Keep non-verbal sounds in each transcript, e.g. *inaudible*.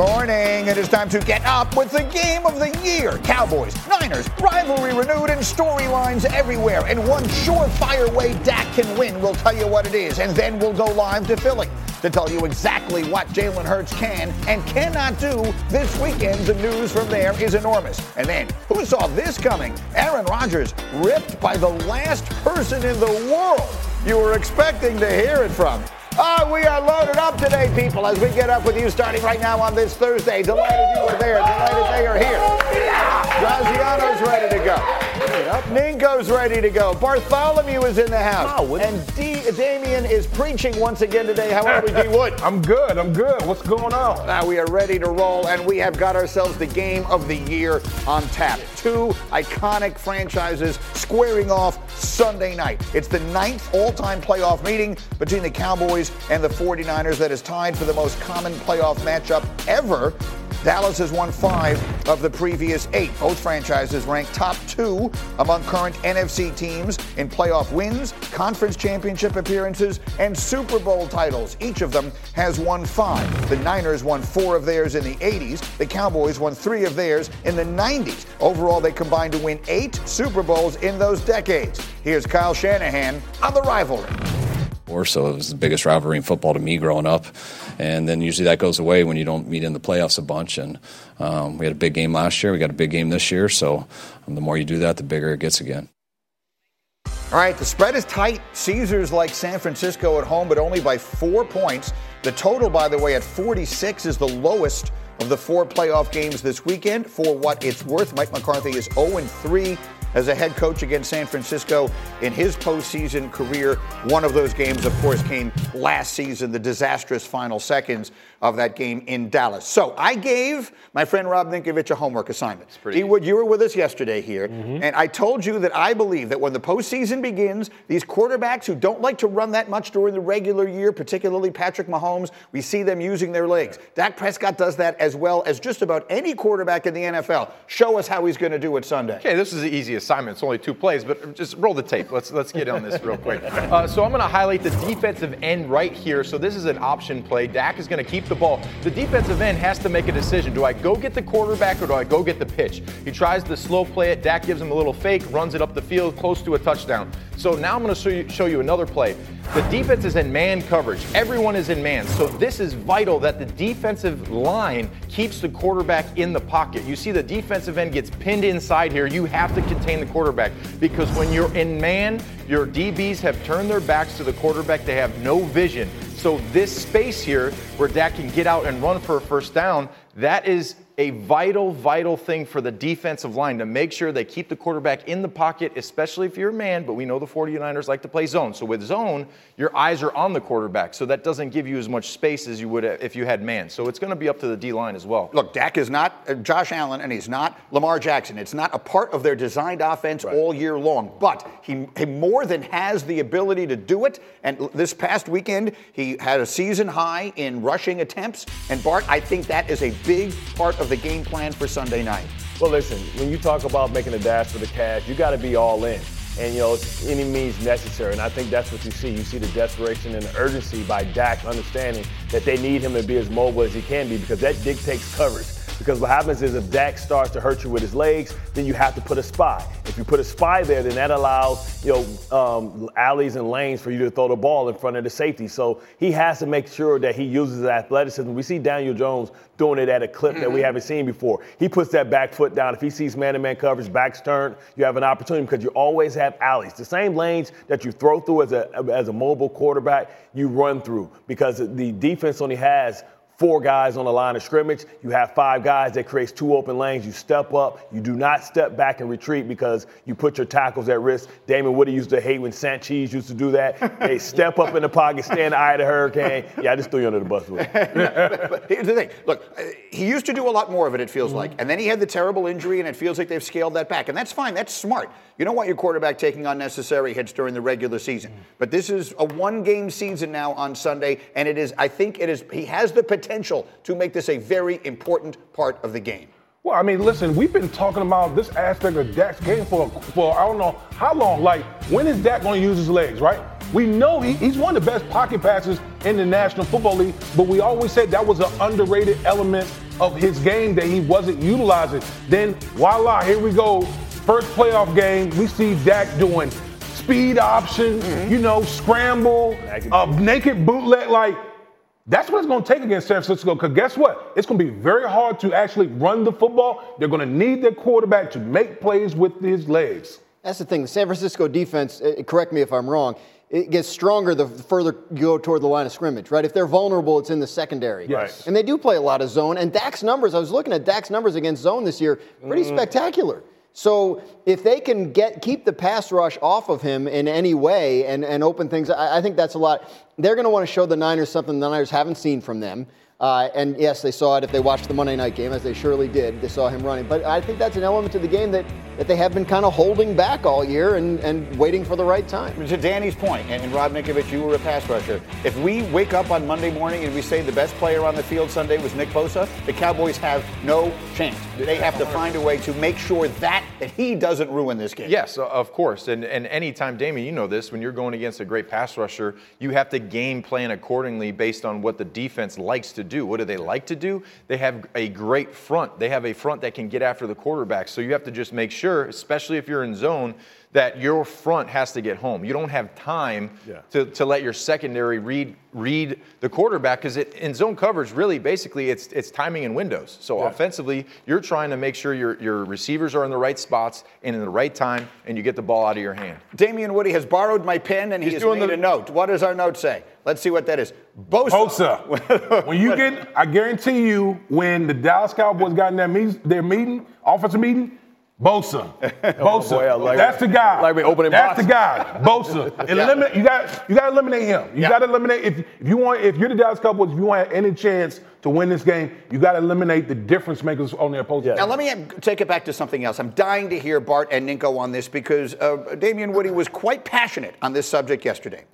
morning. It is time to get up with the game of the year. Cowboys, Niners, rivalry renewed and storylines everywhere. And one surefire way Dak can win. We'll tell you what it is. And then we'll go live to Philly to tell you exactly what Jalen Hurts can and cannot do this weekend. The news from there is enormous. And then, who saw this coming? Aaron Rodgers ripped by the last person in the world you were expecting to hear it from. Oh, we are loaded up today, people, as we get up with you starting right now on this Thursday. Delighted you are there. Delighted they are here. Graziano's ready to go. Ninko's ready to go. Bartholomew is in the house. Oh, and D- Damien is preaching once again today. How are we, D. Wood? *laughs* I'm good. I'm good. What's going on? Now we are ready to roll, and we have got ourselves the game of the year on tap. Two iconic franchises squaring off Sunday night. It's the ninth all time playoff meeting between the Cowboys and the 49ers that is tied for the most common playoff matchup ever. Dallas has won five of the previous eight. Both franchises rank top two among current NFC teams in playoff wins, conference championship appearances, and Super Bowl titles. Each of them has won five. The Niners won four of theirs in the 80s. The Cowboys won three of theirs in the 90s. Overall, they combined to win eight Super Bowls in those decades. Here's Kyle Shanahan on the rivalry. So it was the biggest rivalry in football to me growing up, and then usually that goes away when you don't meet in the playoffs a bunch. And um, we had a big game last year, we got a big game this year, so um, the more you do that, the bigger it gets again. All right, the spread is tight. Caesars like San Francisco at home, but only by four points. The total, by the way, at 46 is the lowest of the four playoff games this weekend. For what it's worth, Mike McCarthy is 0 3 as a head coach against San Francisco in his postseason career. One of those games, of course, came last season, the disastrous final seconds of that game in Dallas. So I gave my friend Rob Ninkovich a homework assignment. He would, you were with us yesterday here, mm-hmm. and I told you that I believe that when the postseason begins, these quarterbacks who don't like to run that much during the regular year, particularly Patrick Mahomes, we see them using their legs. Dak Prescott does that as well as just about any quarterback in the NFL. Show us how he's going to do it Sunday. Okay, this is the easy assignment. It's only two plays, but just roll the tape. Let's let's get on this real quick. Uh, so I'm going to highlight the defensive end right here. So this is an option play. Dak is going to keep the ball. The defensive end has to make a decision. Do I go get the quarterback or do I go get the pitch? He tries to slow play it. Dak gives him a little fake, runs it up the field, close to a touchdown. So now I'm going to show you, show you another play. The defense is in man coverage. Everyone is in man. So this is vital that the defensive line keeps the quarterback in the pocket. You see the defensive end gets pinned inside here. You have to contain the quarterback because when you're in man, your DBs have turned their backs to the quarterback. They have no vision. So this space here where Dak can get out and run for a first down, that is a vital, vital thing for the defensive line to make sure they keep the quarterback in the pocket, especially if you're a man. But we know the 49ers like to play zone. So with zone, your eyes are on the quarterback. So that doesn't give you as much space as you would if you had man. So it's going to be up to the D line as well. Look, Dak is not uh, Josh Allen, and he's not Lamar Jackson. It's not a part of their designed offense all year long. But he, he more than has the ability to do it. And this past weekend, he had a season high in rushing attempts. And Bart, I think that is a big part of the game plan for Sunday night. Well, listen, when you talk about making a dash for the cash, you got to be all in. And, you know, any means necessary. And I think that's what you see. You see the desperation and the urgency by Dak understanding that they need him to be as mobile as he can be because that dictates coverage. Because what happens is if Dak starts to hurt you with his legs, then you have to put a spy. If you put a spy there, then that allows you know um, alleys and lanes for you to throw the ball in front of the safety. So he has to make sure that he uses his athleticism. We see Daniel Jones doing it at a clip that we haven't seen before. He puts that back foot down. If he sees man-to-man coverage, backs turned, you have an opportunity because you always have alleys. The same lanes that you throw through as a as a mobile quarterback, you run through because the defense only has four guys on the line of scrimmage. You have five guys that creates two open lanes. You step up. You do not step back and retreat because you put your tackles at risk. Damien Woody used to hate when Sanchez used to do that. They *laughs* step up in the pocket, stand eye of the hurricane. Yeah, I just threw you under the bus *laughs* but here's the thing. Look, he used to do a lot more of it, it feels like. And then he had the terrible injury, and it feels like they've scaled that back. And that's fine. That's smart. You don't want your quarterback taking unnecessary hits during the regular season. But this is a one game season now on Sunday, and it is, I think it is, he has the potential to make this a very important part of the game. Well, I mean, listen, we've been talking about this aspect of Dak's game for, for I don't know how long. Like, when is Dak going to use his legs, right? We know he, he's one of the best pocket passers in the National Football League, but we always said that was an underrated element of his game that he wasn't utilizing. Then voila, here we go. First playoff game, we see Dak doing speed option, mm-hmm. you know, scramble, a naked bootleg. Like, that's what it's going to take against San Francisco. Because guess what? It's going to be very hard to actually run the football. They're going to need their quarterback to make plays with his legs. That's the thing. The San Francisco defense, uh, correct me if I'm wrong, it gets stronger the further you go toward the line of scrimmage, right? If they're vulnerable, it's in the secondary. Yes. And they do play a lot of zone. And Dak's numbers, I was looking at Dak's numbers against zone this year, pretty mm. spectacular. So if they can get keep the pass rush off of him in any way and, and open things, I, I think that's a lot. They're going to want to show the Niners something the Niners haven't seen from them. Uh, and yes, they saw it if they watched the Monday night game, as they surely did. They saw him running. But I think that's an element to the game that, that they have been kind of holding back all year and, and waiting for the right time. To Danny's point, and, and Rob Ninkovich, you were a pass rusher. If we wake up on Monday morning and we say the best player on the field Sunday was Nick Bosa, the Cowboys have no chance. They have to find a way to make sure that, that he doesn't ruin this game. Yes, of course. And, and anytime, Damien, you know this, when you're going against a great pass rusher, you have to game plan accordingly based on what the defense likes to do. What do they like to do? They have a great front. They have a front that can get after the quarterback. So you have to just make sure, especially if you're in zone, that your front has to get home. You don't have time yeah. to, to let your secondary read read the quarterback because in zone coverage, really, basically, it's it's timing and windows. So yeah. offensively, you're trying to make sure your your receivers are in the right spots and in the right time, and you get the ball out of your hand. Damien Woody has borrowed my pen and he He's has made the, a note. What does our note say? Let's see what that is. Bosa. Bosa. *laughs* when you get, I guarantee you, when the Dallas Cowboys got in their, meet, their meeting, offensive meeting, Bosa. *laughs* Bosa. Oh, boy, like That's the guy. Like we opening That's box. the guy. Bosa. *laughs* Eliminate. You got. You got to eliminate him. You yeah. got to eliminate. If, if you want, if you're the Dallas Cowboys, if you want any chance to win this game, you got to eliminate the difference makers on their opposing. Yeah. Now let me take it back to something else. I'm dying to hear Bart and Ninko on this because uh, Damien Woody was quite passionate on this subject yesterday.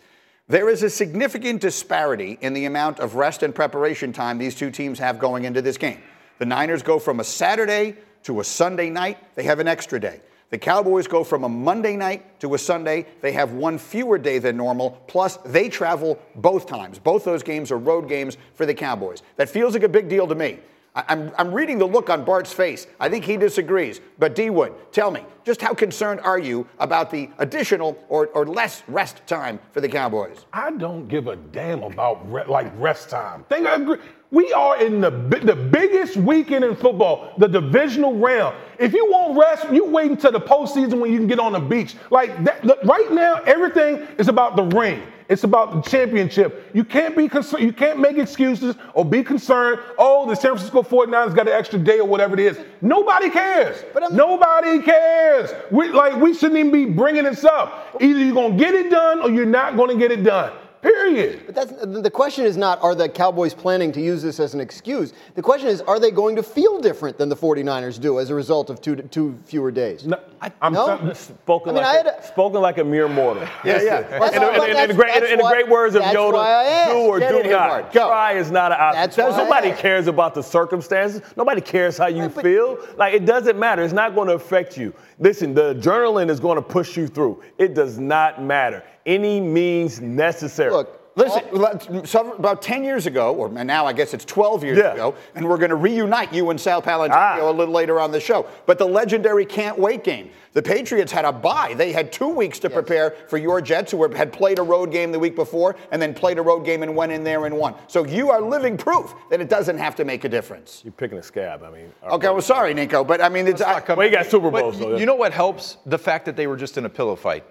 There is a significant disparity in the amount of rest and preparation time these two teams have going into this game. The Niners go from a Saturday to a Sunday night, they have an extra day. The Cowboys go from a Monday night to a Sunday. They have one fewer day than normal. Plus, they travel both times. Both those games are road games for the Cowboys. That feels like a big deal to me. I'm, I'm reading the look on Bart's face. I think he disagrees. But D Wood, tell me, just how concerned are you about the additional or, or less rest time for the Cowboys? I don't give a damn about re- like rest time. Think I agree. We are in the, the biggest weekend in football, the divisional round. If you want rest, you wait until the postseason when you can get on the beach. Like that, look, right now, everything is about the ring. It's about the championship. You can't be concerned. You can't make excuses or be concerned. Oh, the San Francisco 49ers got an extra day or whatever it is. Nobody cares. Nobody cares. We, like we shouldn't even be bringing this up. Either you're gonna get it done or you're not gonna get it done. Period. But that's, the question is not are the Cowboys planning to use this as an excuse? The question is are they going to feel different than the 49ers do as a result of two, two fewer days? No, I, am no? spoken, I mean, like a, a, spoken like a mere mortal. *laughs* yeah, yeah. in, the great, in, the great words of Yoda, do or do not. Try is not an option. Nobody cares about the circumstances. Nobody cares how you right, feel. Like it doesn't matter. It's not going to affect you. Listen, the adrenaline is going to push you through. It does not matter any means necessary. Look, Listen, so about 10 years ago, or now I guess it's 12 years yeah. ago, and we're going to reunite you and Sal Paolantonio ah. a little later on the show. But the legendary can't wait game. The Patriots had a bye. They had two weeks to yes. prepare for your Jets, who had played a road game the week before and then played a road game and went in there and won. So you are living proof that it doesn't have to make a difference. You're picking a scab. I mean, okay, well, sorry, Nico, but I mean, it's. I, well, you got Super Bowls. So you know what helps? The fact that they were just in a pillow fight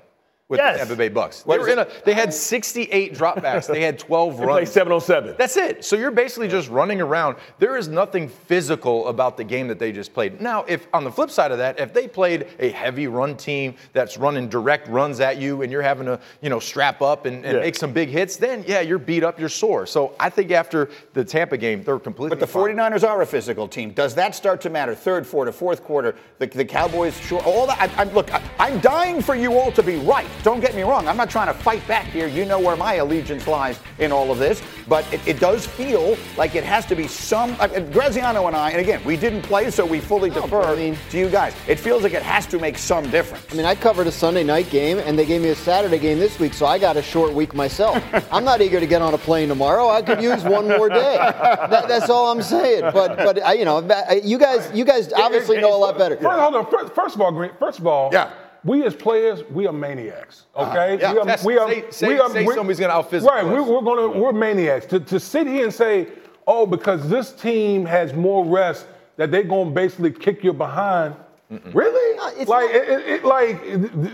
with yes. the Tampa Bay Bucks. They, were in a, they had 68 dropbacks. they had 12 *laughs* they runs. Play 707. That's it. So you're basically just running around. There is nothing physical about the game that they just played. Now, if on the flip side of that, if they played a heavy run team that's running direct runs at you and you're having to, you know, strap up and, and yeah. make some big hits, then yeah, you're beat up, you're sore. So I think after the Tampa game, they're completely. But the fine. 49ers are a physical team. Does that start to matter? Third, fourth, fourth quarter, the, the Cowboys, sure, all that. I, I, look, I, I'm dying for you all to be right. Don't get me wrong. I'm not trying to fight back here. You know where my allegiance lies in all of this. But it, it does feel like it has to be some. Uh, Graziano and I, and again, we didn't play, so we fully No, defer I mean- to you guys. It feels like it has to make some difference. I mean, I covered a Sunday night game, and they gave me a Saturday game this week, so I got a short week myself. *laughs* I'm not eager to get on a plane tomorrow. I could use one more day. That, that's all I'm saying. But, but I, you know, you guys, you guys obviously know a lot better. First, hold on. First, first of all, Green. First of all, Yeah. We as players, we are maniacs. Uh-huh. Okay, Yeah. we are. Test- we are. say- say- we are say we're- somebody's gonna out-physical Right, we're, us. we're gonna. We're maniacs. To, to sit here and say, oh, because this team has more rest, that they're gonna basically kick you behind. Really? No, it's like, not- it, it, it- like,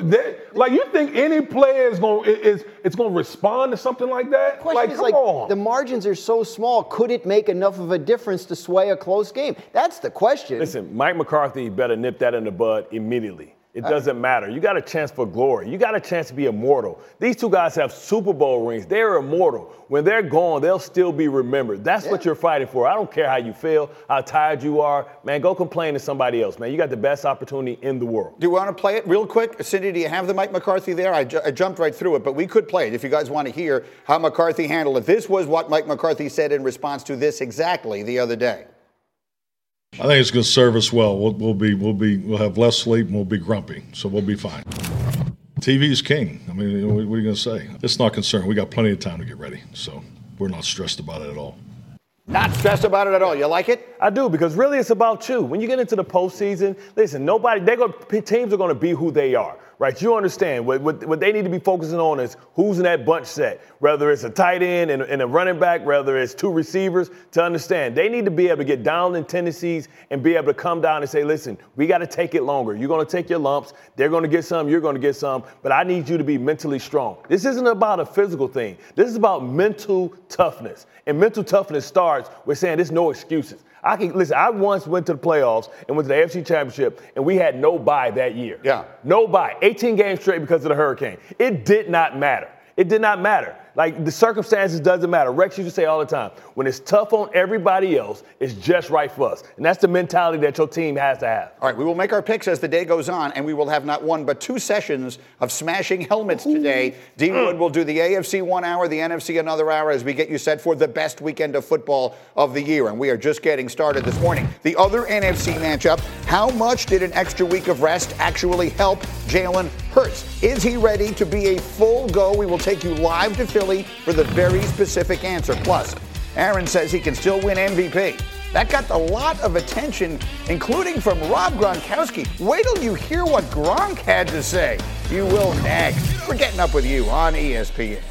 that, like you think any player is gonna is it's gonna respond to something like that? question like, is come like on. the margins are so small. Could it make enough of a difference to sway a close game? That's the question. Listen, Mike McCarthy better nip that in the bud immediately. It uh, doesn't matter. You got a chance for glory. You got a chance to be immortal. These two guys have Super Bowl rings. They're immortal. When they're gone, they'll still be remembered. That's what you're fighting for. I don't care how you feel, how tired you are. Man, go complain to somebody else, man. You got the best opportunity in the world. Do you want to play it real quick? Cindy, do you have the Mike McCarthy there? I, ju- I jumped right through it, but we could play it if you guys want to hear how McCarthy handled it. This was what Mike McCarthy said in response to this exactly the other day. I think it's going to serve us well. We'll, we'll be we'll be we'll have less sleep and we'll be grumpy, so we'll be fine. TV is king. I mean, what, what are you going to say? It's not concerned. We got plenty of time to get ready, so we're not stressed about it at all. Not stressed about it at all. You like it? I do because really it's about you. When you get into the postseason, listen, nobody, they're going, teams are going to be who they are, right? You understand what, what, what they need to be focusing on is who's in that bunch set, whether it's a tight end and, and a running back, whether it's two receivers. To understand, they need to be able to get down in tendencies and be able to come down and say, listen, we got to take it longer. You're going to take your lumps. They're going to get some. You're going to get some. But I need you to be mentally strong. This isn't about a physical thing. This is about mental toughness. And mental toughness starts with saying there's no excuses. I can listen. I once went to the playoffs and went to the AFC Championship, and we had no bye that year. Yeah. no bye. 18 games straight because of the hurricane. It did not matter. It did not matter. Like the circumstances doesn't matter. Rex used to say all the time, when it's tough on everybody else, it's just right for us. And that's the mentality that your team has to have. All right, we will make our picks as the day goes on, and we will have not one but two sessions of smashing helmets today. D Wood mm. will do the AFC one hour, the NFC another hour as we get you set for the best weekend of football of the year. And we are just getting started this morning. The other NFC matchup how much did an extra week of rest actually help Jalen Hurts? Is he ready to be a full go? We will take you live to Philly for the very specific answer. Plus, Aaron says he can still win MVP. That got a lot of attention, including from Rob Gronkowski. Wait till you hear what Gronk had to say. You will next. We're getting up with you on ESPN.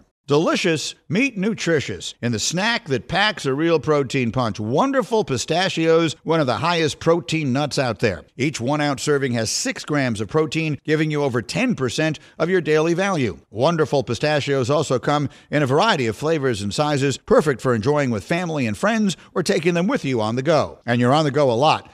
Delicious, meat nutritious, and the snack that packs a real protein punch. Wonderful pistachios, one of the highest protein nuts out there. Each one ounce serving has six grams of protein, giving you over 10% of your daily value. Wonderful pistachios also come in a variety of flavors and sizes, perfect for enjoying with family and friends or taking them with you on the go. And you're on the go a lot,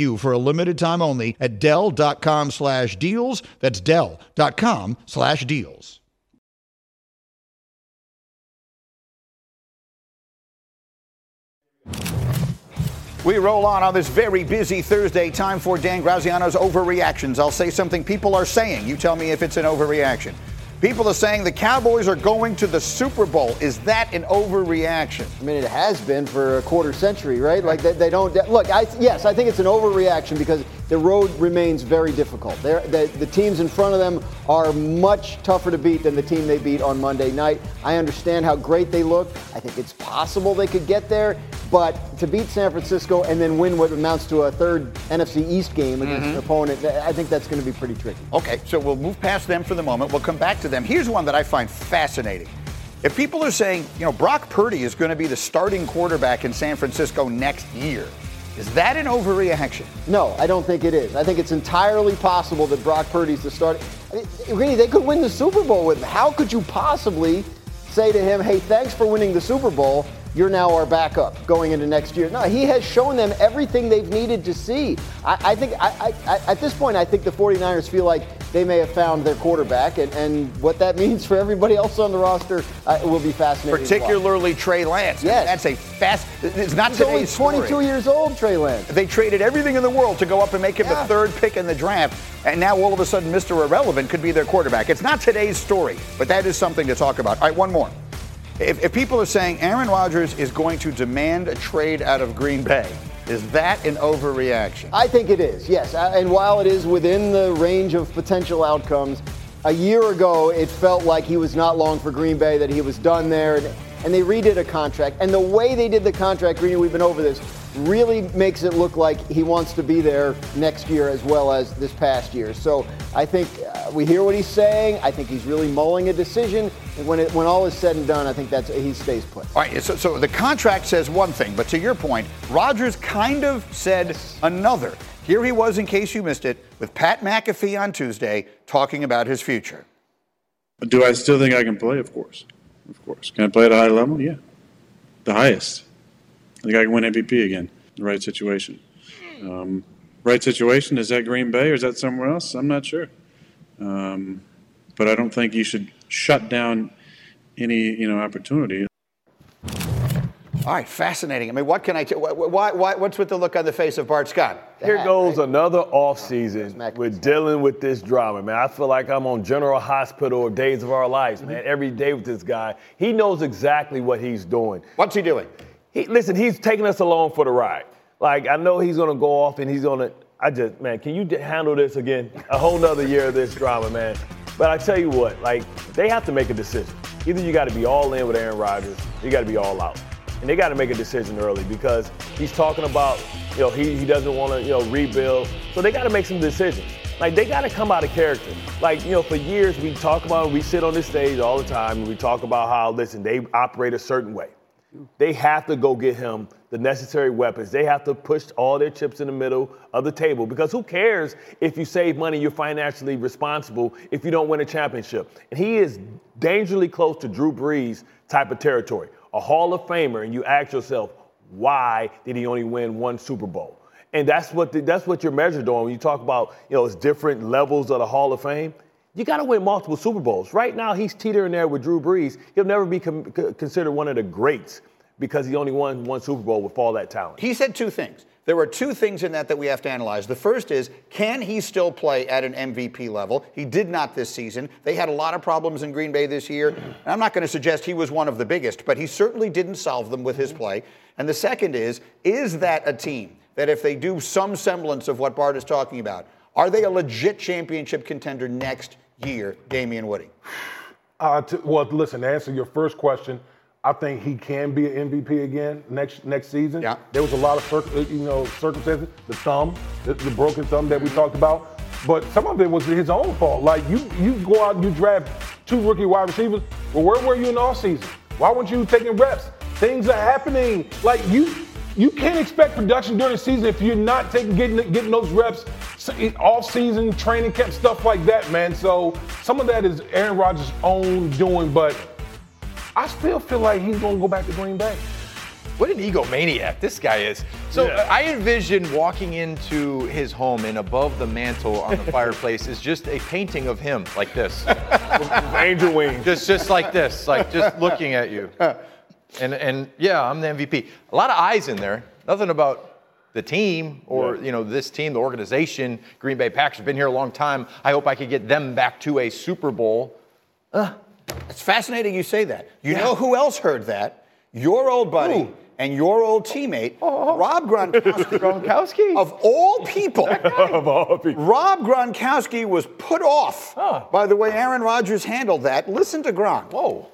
you for a limited time only at Dell.com slash deals. That's Dell.com slash deals. We roll on on this very busy Thursday. Time for Dan Graziano's overreactions. I'll say something people are saying. You tell me if it's an overreaction. People are saying the Cowboys are going to the Super Bowl. Is that an overreaction? I mean, it has been for a quarter century, right? Like they, they don't look. I, yes, I think it's an overreaction because the road remains very difficult. The, the teams in front of them are much tougher to beat than the team they beat on Monday night. I understand how great they look. I think it's possible they could get there, but to beat San Francisco and then win what amounts to a third NFC East game against mm-hmm. an opponent, I think that's going to be pretty tricky. Okay, so we'll move past them for the moment. We'll come back to them. Here's one that I find fascinating. If people are saying, you know, Brock Purdy is going to be the starting quarterback in San Francisco next year, is that an overreaction? No, I don't think it is. I think it's entirely possible that Brock Purdy's the starter. I mean, really, they could win the Super Bowl with him. How could you possibly say to him, hey, thanks for winning the Super Bowl? you're now our backup going into next year. No, he has shown them everything they've needed to see. I, I think I, I, at this point, I think the 49ers feel like they may have found their quarterback, and, and what that *laughs* means for everybody else on the roster uh, will be fascinating. Particularly Trey Lance. Yes. That's a fast, it's not He's today's only 22 story. years old, Trey Lance. They traded everything in the world to go up and make him yeah. the third pick in the draft, and now all of a sudden Mr. Irrelevant could be their quarterback. It's not today's story, but that is something to talk about. All right, one more. If, if people are saying Aaron Rodgers is going to demand a trade out of Green Bay, is that an overreaction? I think it is, yes. And while it is within the range of potential outcomes, a year ago it felt like he was not long for Green Bay, that he was done there, and, they redid a contract. And the way they did the contract, Greeny, we've been over this, really makes it look like he wants to be there next year as well as this past year. So I think uh, we hear what he's saying. I think he's really mulling a decision. And when, it, when all is said and done, I think that's he stays put. All right. So, so the contract says one thing, but to your point, Rodgers kind of said another. Here he was, in case you missed it, with Pat McAfee on Tuesday talking about his future. Do I still think I can play? Of course. Of course. Can I play at a high level? Yeah. The highest. I think I can win MVP again. The right situation. Um, right situation is that Green Bay or is that somewhere else? I'm not sure. Um, but I don't think you should shut down any you know opportunity. All right, fascinating. I mean, what can I tell? Why, why, what's with the look on the face of Bart Scott? Here goes another off season with dealing with this drama, man. I feel like I'm on General Hospital or Days of Our Lives, man. Every day with this guy. He knows exactly what he's doing. What's he doing? He, listen, he's taking us along for the ride. Like, I know he's going to go off and he's going to, I just, man, can you handle this again? A whole nother year of this drama, man. But I tell you what, like, they have to make a decision. Either you got to be all in with Aaron Rodgers, you got to be all out. And they got to make a decision early because he's talking about, you know, he, he doesn't want to, you know, rebuild. So they got to make some decisions. Like they got to come out of character. Like you know, for years we talk about, we sit on this stage all the time, and we talk about how listen, they operate a certain way. They have to go get him the necessary weapons. They have to push all their chips in the middle of the table because who cares if you save money, you're financially responsible if you don't win a championship. And he is dangerously close to Drew Brees type of territory, a Hall of Famer, and you ask yourself, why did he only win one Super Bowl? And that's what the, that's what you're measured on when you talk about you know it's different levels of the Hall of Fame. You got to win multiple Super Bowls. Right now, he's teetering there with Drew Brees. He'll never be com- considered one of the greats because he only won one Super Bowl with all that talent. He said two things. There are two things in that that we have to analyze. The first is, can he still play at an MVP level? He did not this season. They had a lot of problems in Green Bay this year. And I'm not going to suggest he was one of the biggest, but he certainly didn't solve them with his mm-hmm. play. And the second is, is that a team that if they do some semblance of what Bart is talking about, are they a legit championship contender next year, Damien Woody? Uh, to, well, listen, to answer your first question, I think he can be an MVP again next next season. Yeah. There was a lot of circ- uh, you know circumstances, the thumb, the, the broken thumb that we talked about, but some of it was his own fault. Like you you go out and you draft two rookie wide receivers. Well, where were you in the offseason? Why weren't you taking reps? Things are happening. Like you you can't expect production during the season if you're not taking getting getting those reps off season training camp stuff like that, man. So some of that is Aaron Rodgers' own doing, but I still feel like he's going to go back to Green Bay. What an egomaniac this guy is. So Yeah. I envision walking into his home and above the mantle on the *laughs* fireplace is just a painting of him like this. *laughs* Angel wings. just just like this, like just looking at you. *laughs* And and yeah, I'm the MVP. A lot of eyes in there. Nothing about the team or you know this team, the organization. Green Bay Packers have been here a long time. I hope I could get them back to a Super Bowl. It's fascinating you say that. You know who else heard that? Your old buddy Who? and your old teammate, oh, oh, oh. Rob Gronkowski. *laughs* Gronkowski? of all people, *laughs* of all people. Rob Gronkowski was put off by the way Aaron Rodgers handled that. Listen to Gronk. Whoa.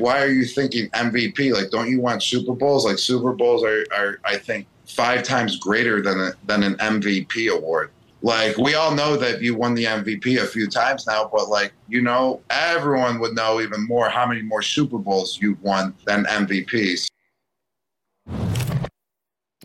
Why are you thinking MVP? Like, don't you want Super Bowls? Like, Super Bowls are, are I think, five times greater than a, than an MVP award. Like, we all know that you won the MVP a few times now, but like, you know, everyone would know even more how many more Super Bowls you've won than MVPs.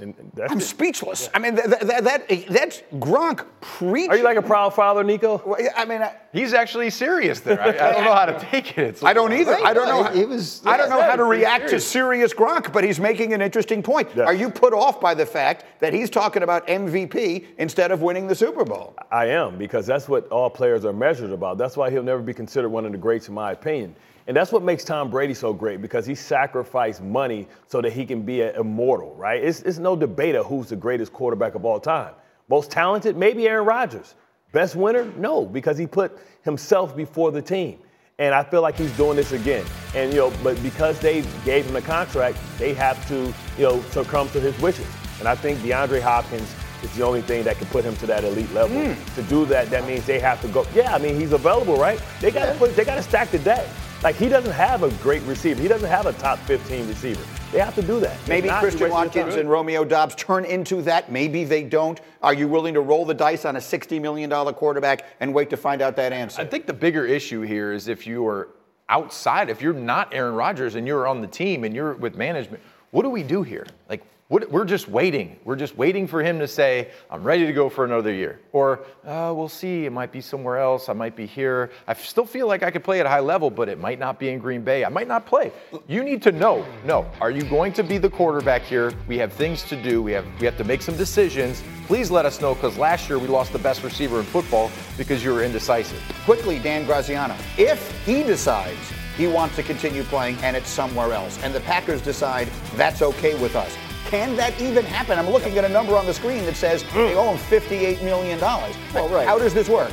And and that's I'm it. speechless. I mean, that, that, that that's Gronk preach. Are you like a proud father, Nico? I mean, I, He's actually serious there. I, I don't know how to take it. It's I don't either. I don't know. He- he was- I don't know how to pretty react to serious Gronk, but he's making an interesting point. Yeah. Are you put off by the fact that he's talking about MVP instead of winning the Super Bowl? I am because that's what all players are measured about. That's why he'll never be considered one of the greats, in my opinion. And that's what makes Tom Brady so great because he sacrificed money so that he can be a, immortal, right? It's, it's no debate of who's the greatest quarterback of all time. Most talented, maybe Aaron Rodgers. Best winner? No, because he put himself before the team. And I feel like he's doing this again. And you know, but because they gave him a contract, they have to, you know, succumb to his wishes. And I think DeAndre Hopkins is the only thing that can put him to that elite level. Hmm. To do that, that means they have to go. Yeah, I mean he's available, right? They got to put, they got to stack the deck. Like he doesn't have a great receiver. He doesn't have a top 15 receiver. They have to do that. Maybe not, Christian you're wasting your Watkins and Romeo Doubs turn into that. Maybe they don't. Are you willing to roll the dice on a $60 million quarterback and wait to find out that answer? I think the bigger issue here is if you are outside, if you're not Aaron Rodgers and you're on the team and you're with management, what do we do here? Like, what, we're just waiting. We're just waiting for him to say, I'm ready to go for another year. Or, uh, we'll see, it might be somewhere else. I might be here. I still feel like I could play at a high level, but it might not be in Green Bay. I might not play. You need to know, no, are you going to be the quarterback here? We have things to do. We have, we have to make some decisions. Please let us know because last year we lost the best receiver in football because you were indecisive. Quickly, Dan Graziano. If he decides he wants to continue playing and it's somewhere else, and the Packers decide that's okay with us, can that even happen? I'm looking at a number on the screen that says hmm. they owe him $58 million. Well, right. How does this work?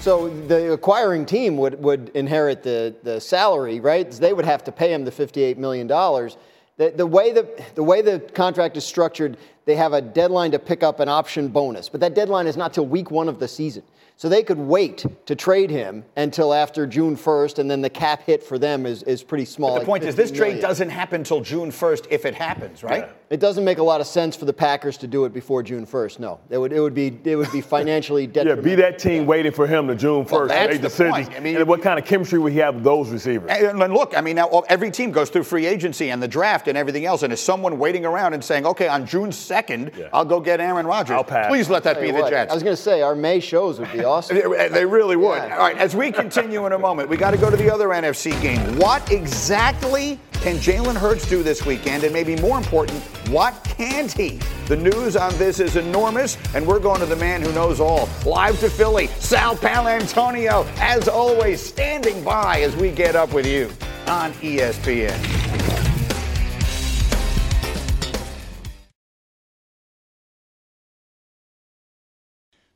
So the acquiring team would, would inherit the, the salary, right? They would have to pay him the $58 million. The, the, way the, the way the contract is structured, they have a deadline to pick up an option bonus, but that deadline is not till week one of the season. So they could wait to trade him until after June 1st, and then the cap hit for them is, is pretty small. The like point is, this 15 trade doesn't happen until June 1st if it happens, right? It doesn't make a lot of sense for the Packers to do it before June 1st. No, it would it would be it would be financially detrimental. *laughs* Yeah, be that team waiting for him to June 1st Well, to that's make the decisions. point. I mean- and what kind of chemistry would he have with those receivers? And and look, I mean, now every team goes through free agency and the draft and everything else, and is someone waiting around and saying, "Okay, on June 2nd, I'll go get Aaron Rodgers." I'll pass. Please let that be you the what, Jets. I was going to say our May shows would be *laughs* awesome. They they really would. Yeah. All right, as we continue in a moment, we got to go to the other NFC game. What exactly can Jalen Hurts do this weekend? And maybe more important, what can't he? The news on this is enormous, and we're going to the man who knows all. Live to Philly, Sal Paolantonio, as always, standing by as we get up with you on ESPN.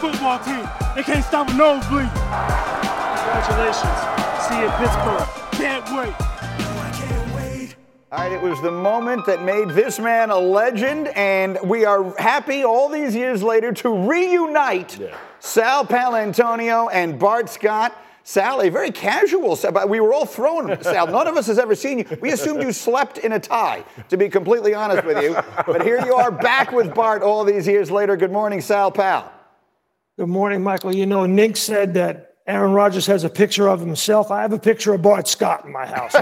good football team. They can't stop a nosebleed. Congratulations. See you in Pittsburgh. Can't wait. Can't wait. All right, it was the moment that made this man a legend, and we are happy all these years later to reunite Sal Paolantonio and Bart Scott. Sal, a very casual, but we were all thrown, Sal. None of us has ever seen you. We assumed you slept in a tie, to be completely honest with you. But here you are back with Bart all these years later. Good morning, Sal Pal. Good morning, Michael. You know, Nick said that Aaron Rodgers has a picture of himself. I have a picture of Bart Scott in my house. Uh,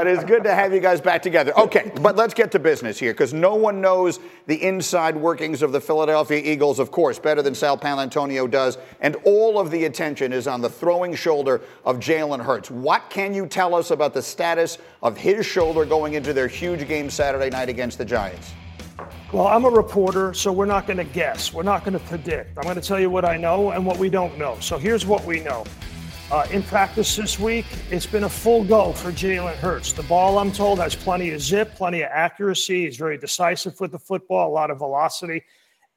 *laughs* it is good to have you guys back together. Okay, but let's get to business here because no one knows the inside workings of the Philadelphia Eagles, of course, better than Sal Paolantonio does. And all of the attention is on the throwing shoulder of Jalen Hurts. What can you tell us about the status of his shoulder going into their huge game Saturday night against the Giants? Well, I'm a reporter, so we're not going to guess. We're not going to predict. I'm going to tell you what I know and what we don't know. So here's what we know. Uh, in practice this week, it's been a full go for Jalen Hurts. The ball, I'm told, has plenty of zip, plenty of accuracy. He's very decisive with the football, a lot of velocity.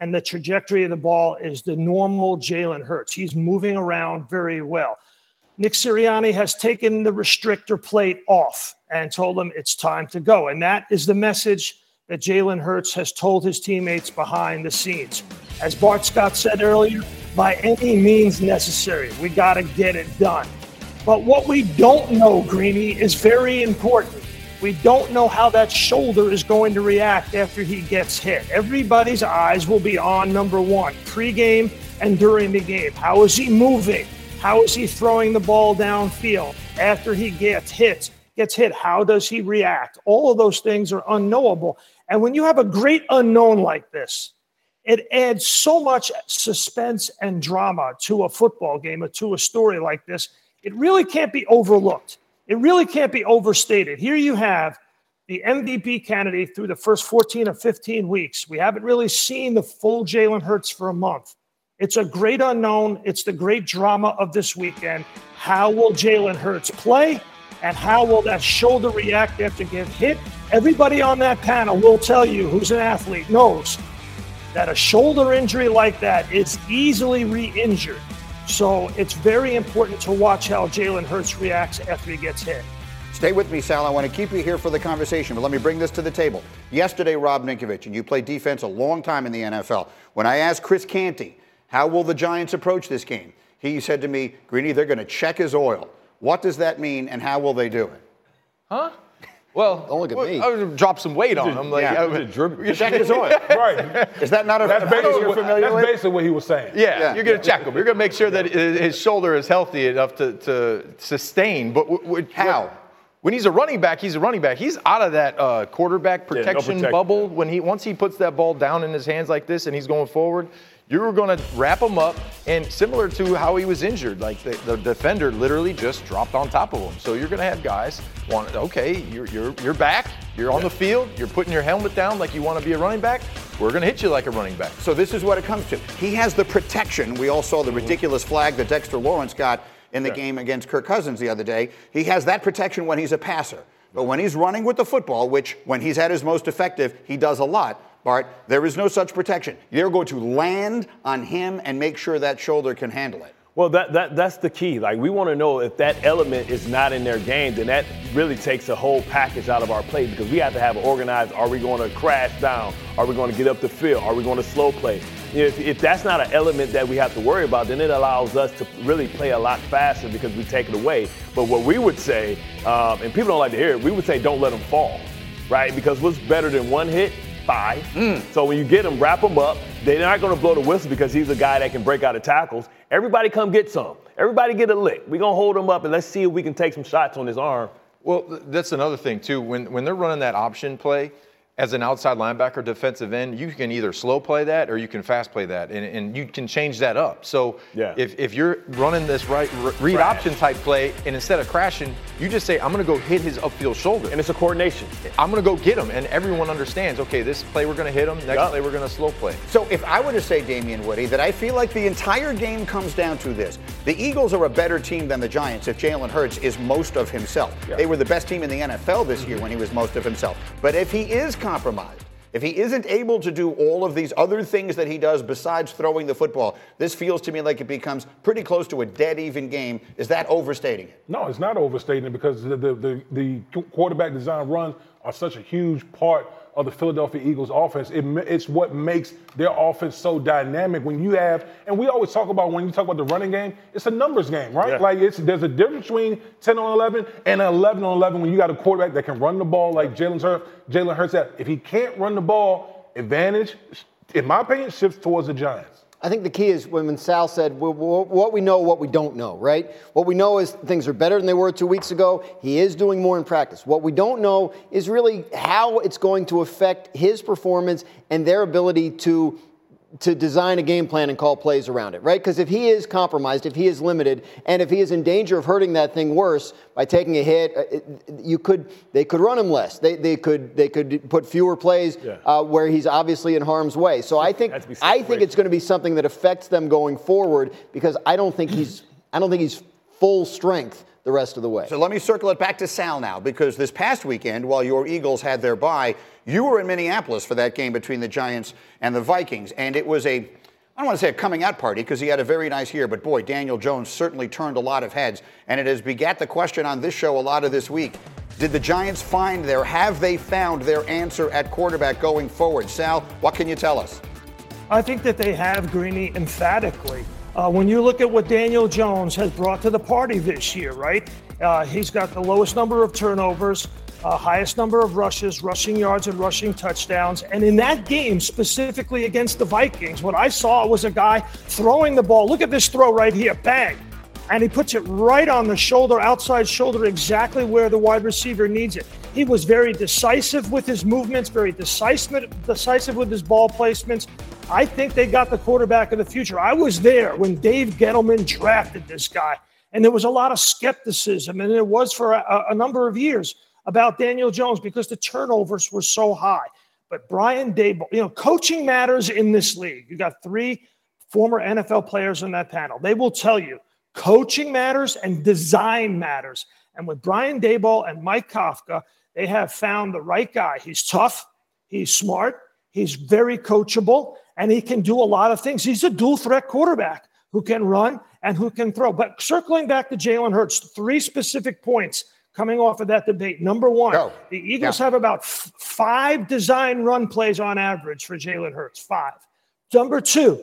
And the trajectory of the ball is the normal Jalen Hurts. He's moving around very well. Nick Sirianni has taken the restrictor plate off and told him it's time to go. And that is the message that Jalen Hurts has told his teammates behind the scenes. As Bart Scott said earlier, by any means necessary, we got to get it done. But what we don't know, Greeny, is very important. We don't know how that shoulder is going to react after he gets hit. Everybody's eyes will be on number one, pregame and during the game. How is he moving? How is he throwing the ball downfield after he gets hit? Gets hit. How does he react? All of those things are unknowable. And when you have a great unknown like this, it adds so much suspense and drama to a football game or to a story like this. It really can't be overlooked. It really can't be overstated. Here you have the MVP candidate through the first 14 or 15 weeks. We haven't really seen the full Jalen Hurts for a month. It's a great unknown. It's the great drama of this weekend. How will Jalen Hurts play? And how will that shoulder react after get hit? Everybody on that panel will tell you who's an athlete knows that a shoulder injury like that is easily re-injured. So it's very important to watch how Jalen Hurts reacts after he gets hit. Stay with me, Sal. I want to keep you here for the conversation, but let me bring this to the table. Yesterday, Rob Ninkovich, and you played defense a long time in the NFL. When I asked Chris Canty, how will the Giants approach this game? He said to me, Greeny, they're going to check his oil. What does that mean, and how will they do it? Huh? Well, Don't look at well, me. I would drop some weight on him. Like, Yeah. I would- Check his oil. right. Is that not a That's basically, you're what, familiar that's with? basically what he was saying. Yeah, Yeah. you're going to check him. You're going to make sure that his his shoulder is healthy enough to, to sustain. But w- w- How? when he's a running back, he's a running back. He's out of that uh, quarterback Yeah, no protection protection, bubble. When he once he puts that ball down in his hands like this and he's going forward, you're going to wrap him up. And similar to how he was injured, like the, the defender literally just dropped on top of him. So you're going to have guys want, okay, you're you're you're back, you're on the field, you're putting your helmet down like you want to be a running back. We're going to hit you like a running back. So this is what it comes to. He has the protection. We all saw the mm-hmm. ridiculous flag that Dexter Lawrence got in the game against Kirk Cousins the other day. He has that protection when he's a passer. But when he's running with the football, which when he's at his most effective, he does a lot, Bart, there is no such protection. They're going to land on him and make sure that shoulder can handle it. Well, that, that that's the key. Like we want to know if that element is not in their game, then that really takes a whole package out of our play because we have to have an organized. Are we going to crash down? Are we going to get up the field? Are we going to slow play? If, if that's not an element that we have to worry about, then it allows us to really play a lot faster because we take it away. But what we would say, um, and people don't like to hear it, we would say don't let them fall, right? Because what's better than one hit? Five. Mm. So when you get him, wrap him up. They're not going to blow the whistle because he's a guy that can break out of tackles. Everybody come get some. Everybody get a lick. We're going to hold him up and let's see if we can take some shots on his arm. Well, that's another thing too. When when they're running that option play, as an outside linebacker, defensive end, you can either slow play that or you can fast play that, and, and you can change that up. So Yeah. if, if you're running this right r- read Crash. option type play, and instead of crashing, you just say, I'm going to go hit his upfield shoulder. And it's a coordination. I'm going to go get him, and everyone understands. Okay, this play we're going to hit him. Next Yup. play we're going to slow play. So if I were to say, Damien Woody, that I feel like the entire game comes down to this. The Eagles are a better team than the Giants if Jalen Hurts is most of himself. They were the best team in the NFL this year when he was most of himself. But if he is compromised, if he isn't able to do all of these other things that he does besides throwing the football, this feels to me like it becomes pretty close to a dead even game. Is that overstating it? No, it's not overstating it because the, the, the, the quarterback design runs are such a huge part of the Philadelphia Eagles offense. It, it's what makes their offense so dynamic. When you have, and we always talk about when you talk about the running game, it's a numbers game, right? Yeah. Like it's there's a difference between 10 on 11 and 11 on 11 when you got a quarterback that can run the ball like Jalen Hurts. Jalen Hurts. If he can't run the ball, advantage, in my opinion, shifts towards the Giants. I think the key is when, Sal said "Wh- wh- what we know, what we don't know, right? What we know is things are better than they were two weeks ago. He is doing more in practice. What we don't know is really how it's going to affect his performance and their ability to to design a game plan and call plays around it, right? Because if he is compromised, if he is limited, and if he is in danger of hurting that thing worse by taking a hit, uh, you could they could run him less. They, they could they could put fewer plays Yeah. uh, where he's obviously in harm's way. So I think Has to be I think it's going to be something that affects them going forward because I don't think he's I don't think he's full strength the rest of the way. So let me circle it back to Sal now, because this past weekend, while your Eagles had their bye, you were in Minneapolis for that game between the Giants and the Vikings, and it was a I don't want to say a coming out party because he had a very nice year, but boy, Daniel Jones certainly turned a lot of heads, and it has begat the question on this show a lot of this week. Did the Giants find their, have they found their answer at quarterback going forward? Sal, what can you tell us? I think that they have Greeny emphatically. Uh, when you look at what Daniel Jones has brought to the party this year, right? Uh, he's got the lowest number of turnovers, uh, highest number of rushes, rushing yards, and rushing touchdowns. And in that game, specifically against the Vikings, what I saw was a guy throwing the ball. Look at this throw right here, bang. And he puts it right on the shoulder, outside shoulder, exactly where the wide receiver needs it. He was very decisive with his movements, very decisive, decisive with his ball placements. I think they got the quarterback of the future. I was there when Dave Gettleman drafted this guy, and there was a lot of skepticism, and there was for a, a number of years about Daniel Jones because the turnovers were so high. But Brian Daboll, you know, coaching matters in this league. You got three former NFL players on that panel. They will tell you coaching matters and design matters. And with Brian Daboll and Mike Kafka, they have found the right guy. He's tough, he's smart, he's very coachable, and he can do a lot of things. He's a dual threat quarterback who can run and who can throw. But circling back to Jalen Hurts, three specific points coming off of that debate. Number one, Go. the Eagles Yeah. have about f- five design run plays on average for Jalen Hurts. Five. Number two,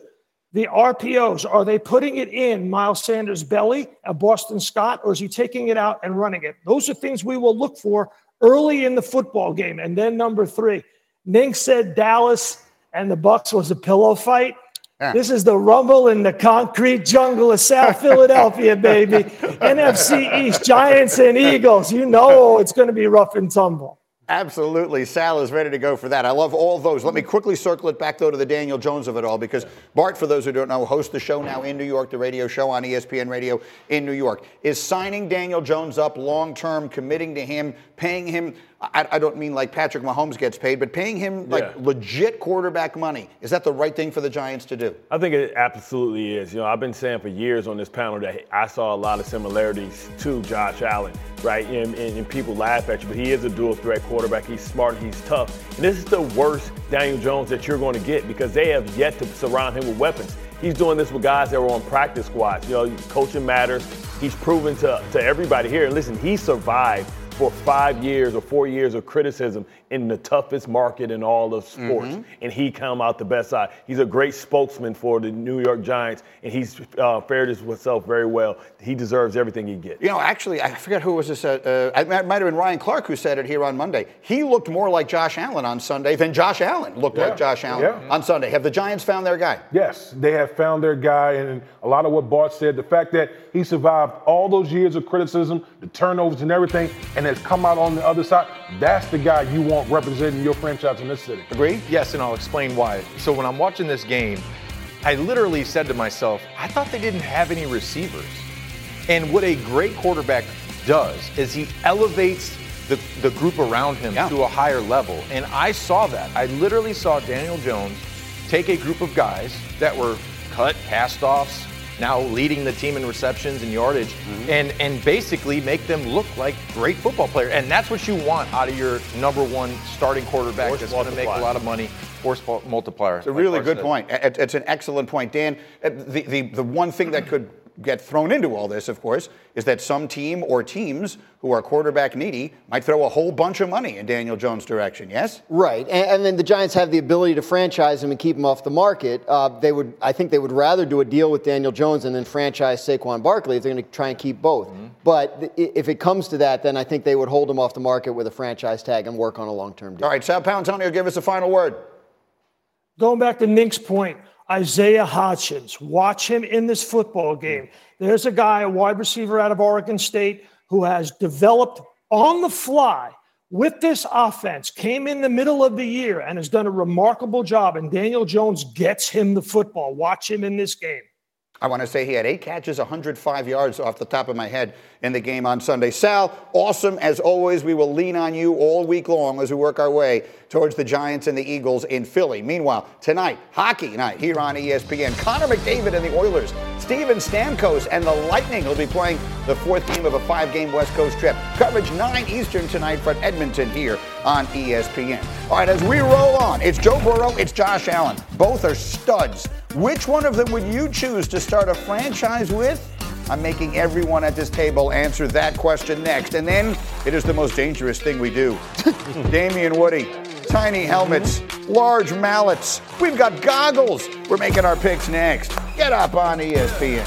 the RPOs, are they putting it in Miles Sanders' belly at Boston Scott, or is he taking it out and running it? Those are things we will look for early in the football game. And then number three, Ning said Dallas and the Bucks was a pillow fight. Yeah. This is the rumble in the concrete jungle of South *laughs* Philadelphia, baby. NFC East, Giants and Eagles. You know it's going to be rough and tumble. Absolutely. Sal is ready to go for that. I love all those. Let me quickly circle it back, though, to the Daniel Jones of it all, because Bart, for those who don't know, hosts the show now in New York, the radio show on ESPN Radio in New York. Is signing Daniel Jones up long term, committing to him, paying him, I, I don't mean like Patrick Mahomes gets paid, but paying him like Yeah. legit quarterback money. Is that the right thing for the Giants to do? I think it absolutely is. You know, I've been saying for years on this panel that I saw a lot of similarities to Josh Allen, right? And, and, and people laugh at you, but he is a dual threat quarterback. He's smart, he's tough. And this is the worst Daniel Jones that you're going to get because they have yet to surround him with weapons. He's doing this with guys that were on practice squads. You know, coaching matters. He's proven to, to everybody here. And listen, he survived for five years or four years of criticism in the toughest market in all of sports, Mm-hmm. and he come out the best side. He's a great spokesman for the New York Giants, and he's uh, fared himself very well. He deserves everything he gets. You know, actually, I forget who was this. Uh, uh, it might have been Ryan Clark who said it here on Monday. He looked more like Josh Allen on Sunday than Josh Allen looked Yeah, like Josh Allen yeah. on Sunday. Have the Giants found their guy? Yes, they have found their guy, and a lot of what Bart said, the fact that he survived all those years of criticism, the turnovers and everything, and has come out on the other side, that's the guy you want representing your franchise in this city. Agree? Yes, and I'll explain why. So when I'm watching this game, I literally said to myself, I thought they didn't have any receivers. And what a great quarterback does is he elevates the, the group around him to a higher level. And I saw that. I literally saw Daniel Jones take a group of guys that were cut, cast offs, now leading the team in receptions and yardage, and, and basically make them look like great football players. And that's what you want out of your number one starting quarterback Force that's going to make a lot of money. Force multiplier. It's a really good point. It's an excellent point, Dan. uh, The, the, the one thing that could get thrown into all this, of course, is that some team or teams who are quarterback needy might throw a whole bunch of money in Daniel Jones' direction. Yes. Right, and, and then the Giants have the ability to franchise him and keep him off the market. Uh, they would, I think, they would rather do a deal with Daniel Jones and then franchise Saquon Barkley if they're going to try and keep both. But th- if it comes to that, then I think they would hold him off the market with a franchise tag and work on a long-term deal. All right, Sal Paolantonio, give us a final word. Going back to Nink's point, Isaiah Hodgins, watch him in this football game. There's a guy, a wide receiver out of Oregon State, who has developed on the fly with this offense, came in the middle of the year and has done a remarkable job. And Daniel Jones gets him the football. Watch him in this game. I want to say he had eight catches, 105 yards off the top of my head in the game on Sunday. Sal, awesome as always. We will lean on you all week long as we work our way towards the Giants and the Eagles in Philly. Meanwhile, tonight, hockey night here on ESPN. Connor McDavid and the Oilers, Steven Stamkos and the Lightning will be playing the fourth game of a five-game West Coast trip. Coverage 9 Eastern tonight from Edmonton here on ESPN. All right, as we roll on, it's Joe Burrow, it's Josh Allen. Both are studs. Which one of them would you choose to start a franchise with? I'm making everyone at this table answer that question next. And then it is the most dangerous thing we do. *laughs* Damien Woody, tiny helmets, large mallets. We've got goggles. We're making our picks next. Get up on ESPN.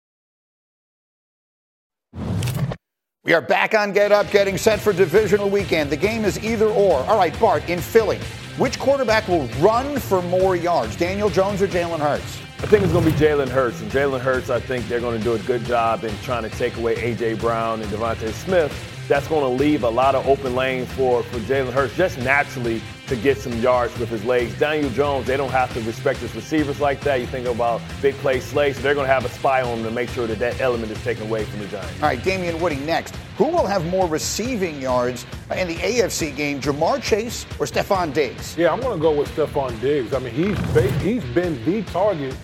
We are back on Get Up, getting set for divisional weekend. The game is either or. All right, Bart, in Philly, which quarterback will run for more yards, Daniel Jones or Jalen Hurts? I think it's going to be Jalen Hurts. And Jalen Hurts, I think they're going to do a good job in trying to take away A.J. Brown and DeVonta Smith. That's going to leave a lot of open lanes for, for Jalen Hurts just naturally to get some yards with his legs. Daniel Jones, they don't have to respect his receivers like that. You think about big play slays, so they're going to have a spy on him to make sure that that element is taken away from the Giants. All right, Damien Woody next. Who will have more receiving yards in the AFC game, Ja'Marr Chase or Stefon Diggs? Yeah, I'm going to go with Stefon Diggs. I mean, he's he's been the target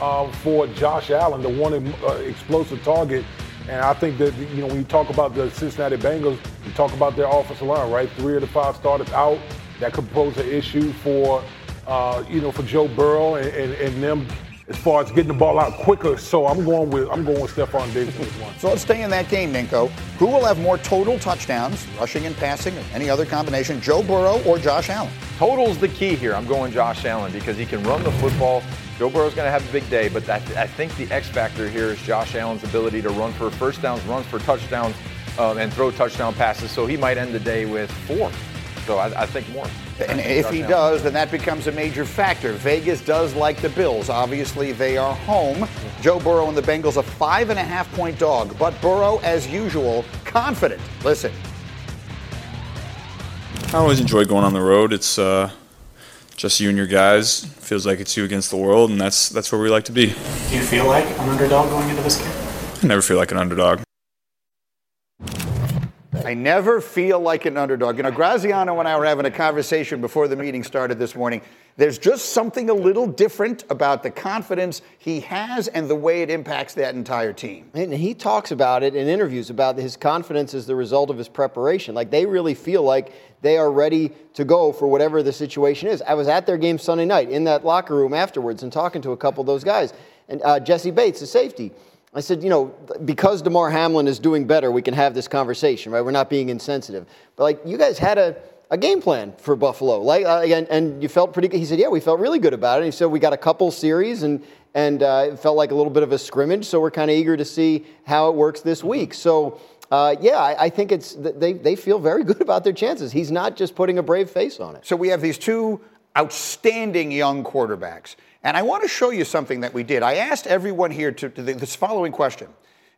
um, for Josh Allen, the one uh, explosive target. And I think that you know when you talk about the Cincinnati Bengals, you talk about their offensive line, right? Three of the five starters out. That could pose an issue for uh, you know for Joe Burrow and, and, and them as far as getting the ball out quicker. So I'm going with I'm going with Stefon Diggs in this one. So let's stay in that game, Ninko. Who will have more total touchdowns, rushing and passing, or any other combination, Joe Burrow or Josh Allen? Total's the key here. I'm going Josh Allen because he can run the football. Joe Burrow's going to have a big day, but I, I think the X factor here is Josh Allen's ability to run for first downs, runs for touchdowns, um, and throw touchdown passes. So he might end the day with four. So I, I think more. And if he does, then that becomes a major factor. Vegas does like the Bills. Obviously, they are home. Joe Burrow and the Bengals a five and a half point dog, but Burrow, as usual, confident. Listen. I always enjoy going on the road. It's uh, just you and your guys. Feels like it's you against the world, and that's that's where we like to be. Do you feel like an underdog going into this game? I never feel like an underdog. I never feel like an underdog. You know, Graziano and I were having a conversation before the meeting started this morning. There's just something a little different about the confidence he has and the way it impacts that entire team. And he talks about it in interviews about his confidence as the result of his preparation. Like they really feel like they are ready to go for whatever the situation is. I was at their game Sunday night in that locker room afterwards and talking to a couple of those guys. And uh, Jessie Bates, the safety, I said, you know, because Damar Hamlin is doing better, we can have this conversation, right? We're not being insensitive. But like, you guys had a, a game plan for Buffalo, like, uh, and, and you felt pretty good. He said, yeah, we felt really good about it. he said, we got a couple series and and uh, it felt like a little bit of a scrimmage. So we're kind of eager to see how it works this week. So. Uh, yeah, I, I think it's they, they feel very good about their chances. He's not just putting a brave face on it. So we have these two outstanding young quarterbacks. And I want to show you something that we did. I asked everyone here to, to this following question.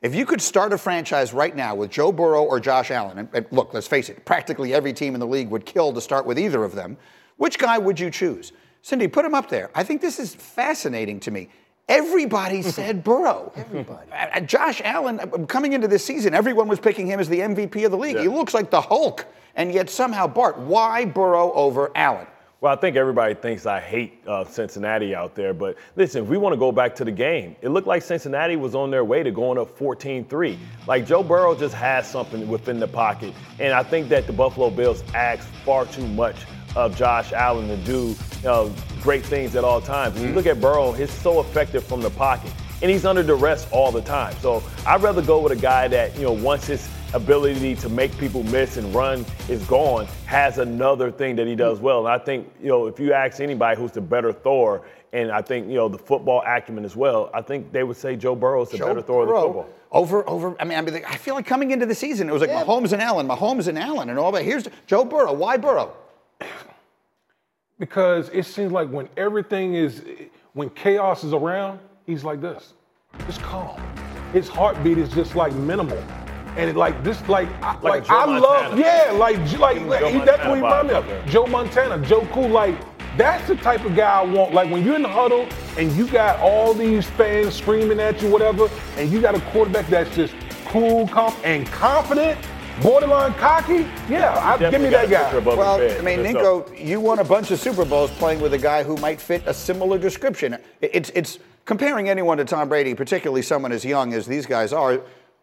If you could start a franchise right now with Joe Burrow or Josh Allen, and, and look, let's face it, practically every team in the league would kill to start with either of them, which guy would you choose? Cindy, put him up there. I think this is fascinating to me. Everybody *laughs* said Burrow. Everybody. Uh, Josh Allen, uh, coming into this season, everyone was picking him as the MVP of the league. Yeah. He looks like the Hulk. And yet somehow, Bart, why Burrow over Allen? Well, I think everybody thinks I hate uh, Cincinnati out there, but listen, if we want to go back to the game, it looked like Cincinnati was on their way to going up 14-3. Like Joe Burrow just has something within the pocket, and I think that the Buffalo Bills ask far too much of Josh Allen to do uh, great things at all times. When you look at Burrow, he's so effective from the pocket, and he's under duress all the time. So I'd rather go with a guy that you know once his ability to make people miss and run is gone, has another thing that he does mm. well. And I think, you know, if you ask anybody who's the better Thor, and I think, you know, the football acumen as well, I think they would say Joe Burrow is the Joe better Thor Burrow of the football. Over, over. I mean, I mean, I feel like coming into the season, it was like Mahomes and Allen, Mahomes and Allen, and all that. Here's Joe Burrow. Why Burrow? because it seems like when everything is, when chaos is around, he's like this. It's calm. His heartbeat is just like minimal. And it like this, like, I, Like like, a Joe I love, yeah, like, like, Give like Joe he, that's what he Montana remind me of. Joe Montana, Joe Cool, like, that's the type of guy I want. Like when you're in the huddle and you got all these fans screaming at you, whatever, and you got a quarterback that's just cool, calm, and confident, borderline cocky. Yeah, I, give me that guy. Well, I mean, Ninko, you won a bunch of Super Bowls playing with a guy who might fit a similar description. It's, it's comparing anyone to Tom Brady, particularly someone as young as these guys are.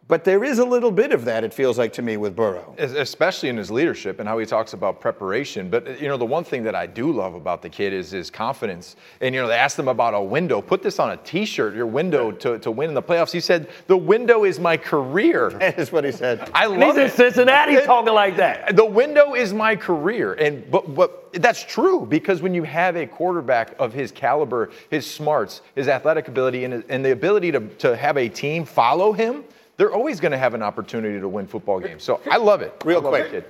But there is a little bit of that, it feels like to me, with Burrow. Especially in his leadership and how he talks about preparation. But uh, you know, the one thing that I do love about the kid is his confidence. And you know, they asked him about a window. Put this on a T-shirt, your window to, to win in the playoffs. He said, "The window is my career." *laughs* That is what he said. I And love he's in it. Cincinnati talking like that. The window is my career, and but but that's true because when you have a quarterback of his caliber, his smarts, his athletic ability, and, and the ability to, to have a team follow him, they're always going to have an opportunity to win football games. So I love it. Real love quick. that kid.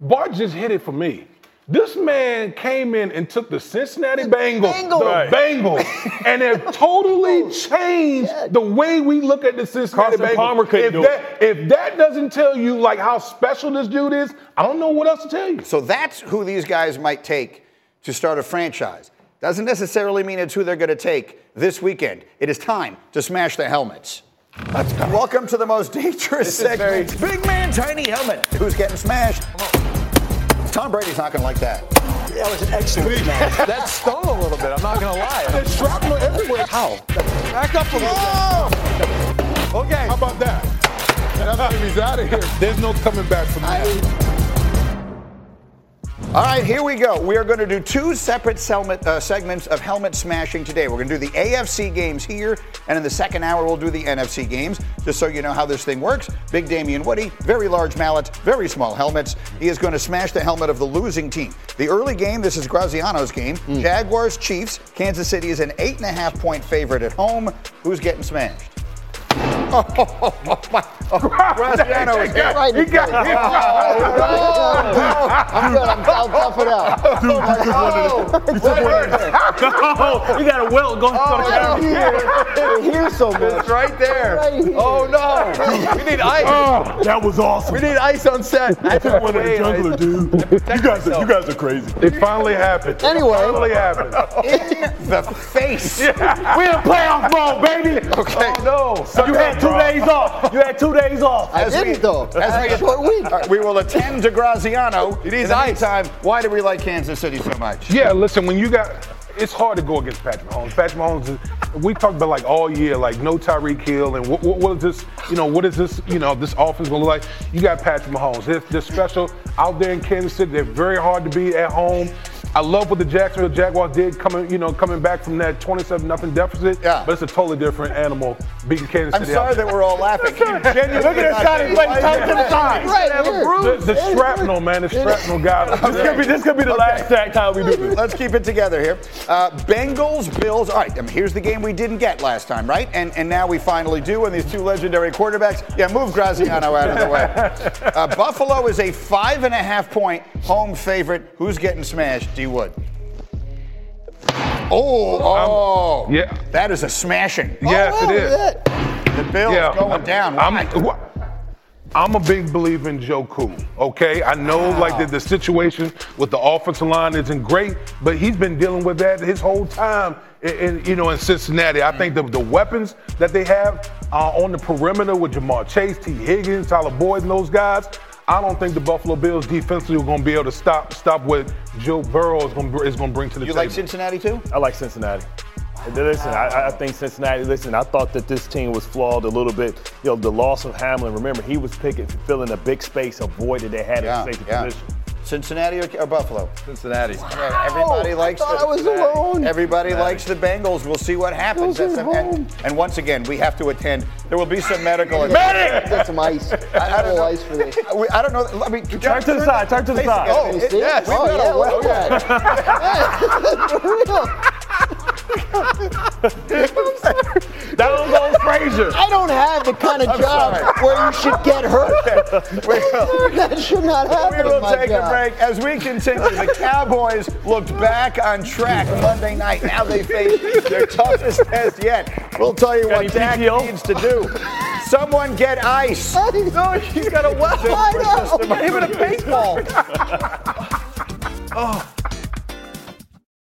Bart just hit it for me. This man came in and took the Cincinnati Bengals, Bengals. the Right. Bengals, *laughs* and have totally changed the way we look at the Cincinnati Carson Bengals. Palmer couldn't if do that, If that doesn't tell you like how special this dude is, I don't know what else to tell you. So that's who these guys might take to start a franchise. Doesn't necessarily mean it's who they're going to take this weekend. It is time to smash the helmets. Welcome to the most dangerous This is very- segment. Big man, tiny helmet. Who's getting smashed? Tom Brady's not going to like that. That was an excellent *laughs* match. that stung a little bit. I'm not gonna lie. There's shrapnel everywhere. How? Back up a little. Okay. How about that? That's if he's out of here. There's no coming back from that. All right, here we go. We are going to do two separate helmet, uh, segments of helmet smashing today. We're going to do the AFC games here, and in the second hour, we'll do the NFC games, just so you know how this thing works. Big Damien Woody, very large mallet, very small helmets. He is going to smash the helmet of the losing team. The early game, this is Graziano's game. Jaguars, Chiefs. Kansas City is an eight and a half point favorite at home. Who's getting smashed? Oh, my. Oh, Graziano is got- Right in he the got face. hit. Oh, I'm good. I'm, I'll tough it out. Dude, you took one of the- you took one of the- No, you got a welt going Oh, on the right camera. here. Here's so much. It's right there. Right here. Oh no. We need ice. Oh, that was awesome. We need ice on set. I took one of the jungler, dude. You guys, are, you guys are crazy. It finally happened. Anyway. It finally happened. in the face. We in playoff mode, baby. Okay. Oh So you had two days off. You had two days off. I As we- didn't, though. as I had we- a short week. All right, we will attend to Graziano. It is In is the ice. meantime, why do we like Kansas City so much? Yeah, listen, when you got, it's hard to go against Patrick Mahomes. Patrick Mahomes, is, we talked about like all year, like no Tyreek Hill, and what, what, what is this, you know, what is this, you know, this offense gonna look like? You got Patrick Mahomes. They're, they're special out there in Kansas City. They're very hard to beat at home. I love what the Jacksonville Jaguars did coming, you know, coming back from that 27 nothing deficit. Yeah. But it's a totally different animal beating Kansas I'm City. sorry that we're all laughing. Look at this guy. getting- He's like turn to the side. Right have a here. bruise. the, the shrapnel, man, the shrapnel guy. *laughs* This could be this could be the last sack time we do this. Let's keep it together here. Uh, Bengals, Bills. All right, I mean, here's the game we didn't get last time, right? And and now we finally do. And these two legendary quarterbacks. Yeah, move Graziano out of the way. *laughs* Uh, Buffalo is a five and a half point home favorite. Who's getting smashed? D Wood. Oh, oh, yeah. That is a smashing. Yes, Oh, it is. look at that. The Bills going down. Why? I'm, I'm a big believer in Joe Cool. Okay, I know like the, the situation with the offensive line isn't great, but he's been dealing with that his whole time. In, in, you know, in Cincinnati, I think the, the weapons that they have uh, on the perimeter with Ja'Marr Chase, Tee Higgins, Tyler Boyd, and those guys. I don't think the Buffalo Bills defensively are going to be able to stop stop what Joe Burrow is going to is going to bring to the you table. like Cincinnati too? I like Cincinnati. Listen, I, I think Cincinnati. Listen, I thought that this team was flawed a little bit. You know, the loss of Hamlin. Remember, he was picking, filling a big space, a void that they had Yeah, in safety yeah. position. Cincinnati or, or Buffalo? Cincinnati. Yeah, everybody oh, likes. thought the, I was alone. Everybody likes the Bengals. We'll see what happens. Those are That's- and, and once again, we have to attend. There will be some medical. Get some ice. I, I don't know. ice for this. I don't know. I mean, Turn to the side. Turn to the side. Oh, You see? yes. Oh, we've got yeah, a look well- at *laughs* *laughs* that. For real. Down goes Frazier. I don't have the kind of job sorry. where you should get hurt. We *laughs* that should not happen we will my take job. a break as we continue. The Cowboys looked back on track Monday night. Now they face their toughest test yet. We'll tell you what any Dak PTO? needs to do. Someone get ice. No, oh, he's got a well. I know. Even Even a paintball. *laughs* Oh,